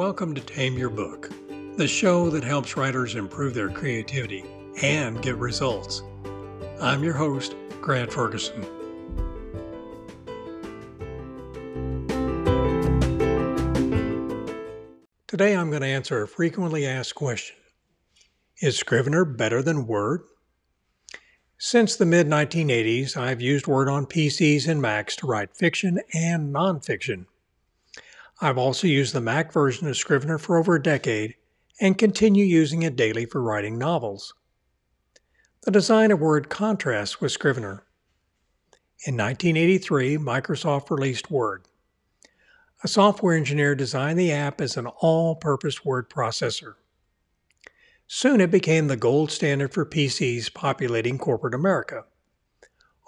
welcome to Tame Your Book, the show that helps writers improve their creativity and get results. I'm your host, Grant Ferguson. Today I'm going to answer a frequently asked question Is Scrivener better than Word? Since the mid 1980s, I've used Word on PCs and Macs to write fiction and nonfiction. I've also used the Mac version of Scrivener for over a decade and continue using it daily for writing novels. The design of Word contrasts with Scrivener. In 1983, Microsoft released Word. A software engineer designed the app as an all purpose word processor. Soon it became the gold standard for PCs populating corporate America.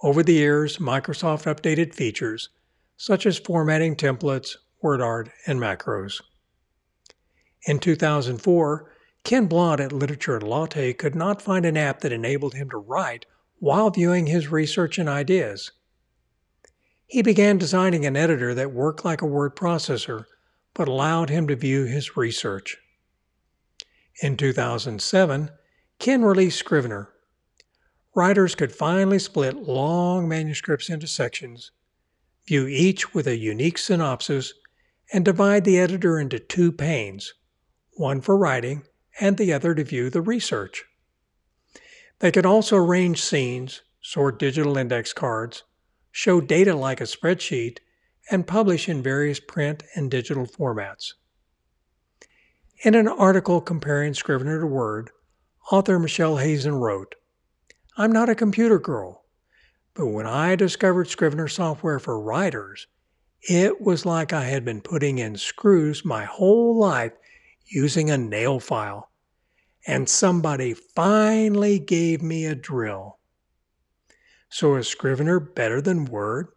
Over the years, Microsoft updated features such as formatting templates, WordArt, and macros. In 2004, Ken Blount at Literature and Latte could not find an app that enabled him to write while viewing his research and ideas. He began designing an editor that worked like a word processor but allowed him to view his research. In 2007, Ken released Scrivener. Writers could finally split long manuscripts into sections, view each with a unique synopsis and divide the editor into two panes, one for writing and the other to view the research. They can also arrange scenes, sort digital index cards, show data like a spreadsheet, and publish in various print and digital formats. In an article comparing Scrivener to Word, author Michelle Hazen wrote, I'm not a computer girl, but when I discovered Scrivener software for writers, it was like I had been putting in screws my whole life using a nail file, and somebody finally gave me a drill. So is Scrivener better than Word?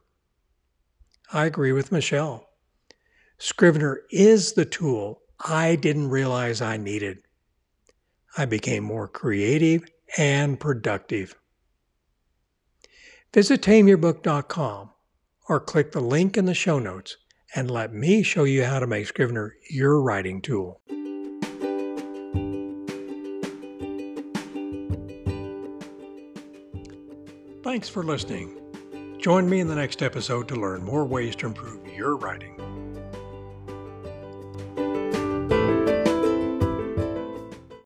I agree with Michelle. Scrivener is the tool I didn't realize I needed. I became more creative and productive. Visit tameyourbook.com or click the link in the show notes and let me show you how to make Scrivener your writing tool. Thanks for listening. Join me in the next episode to learn more ways to improve your writing.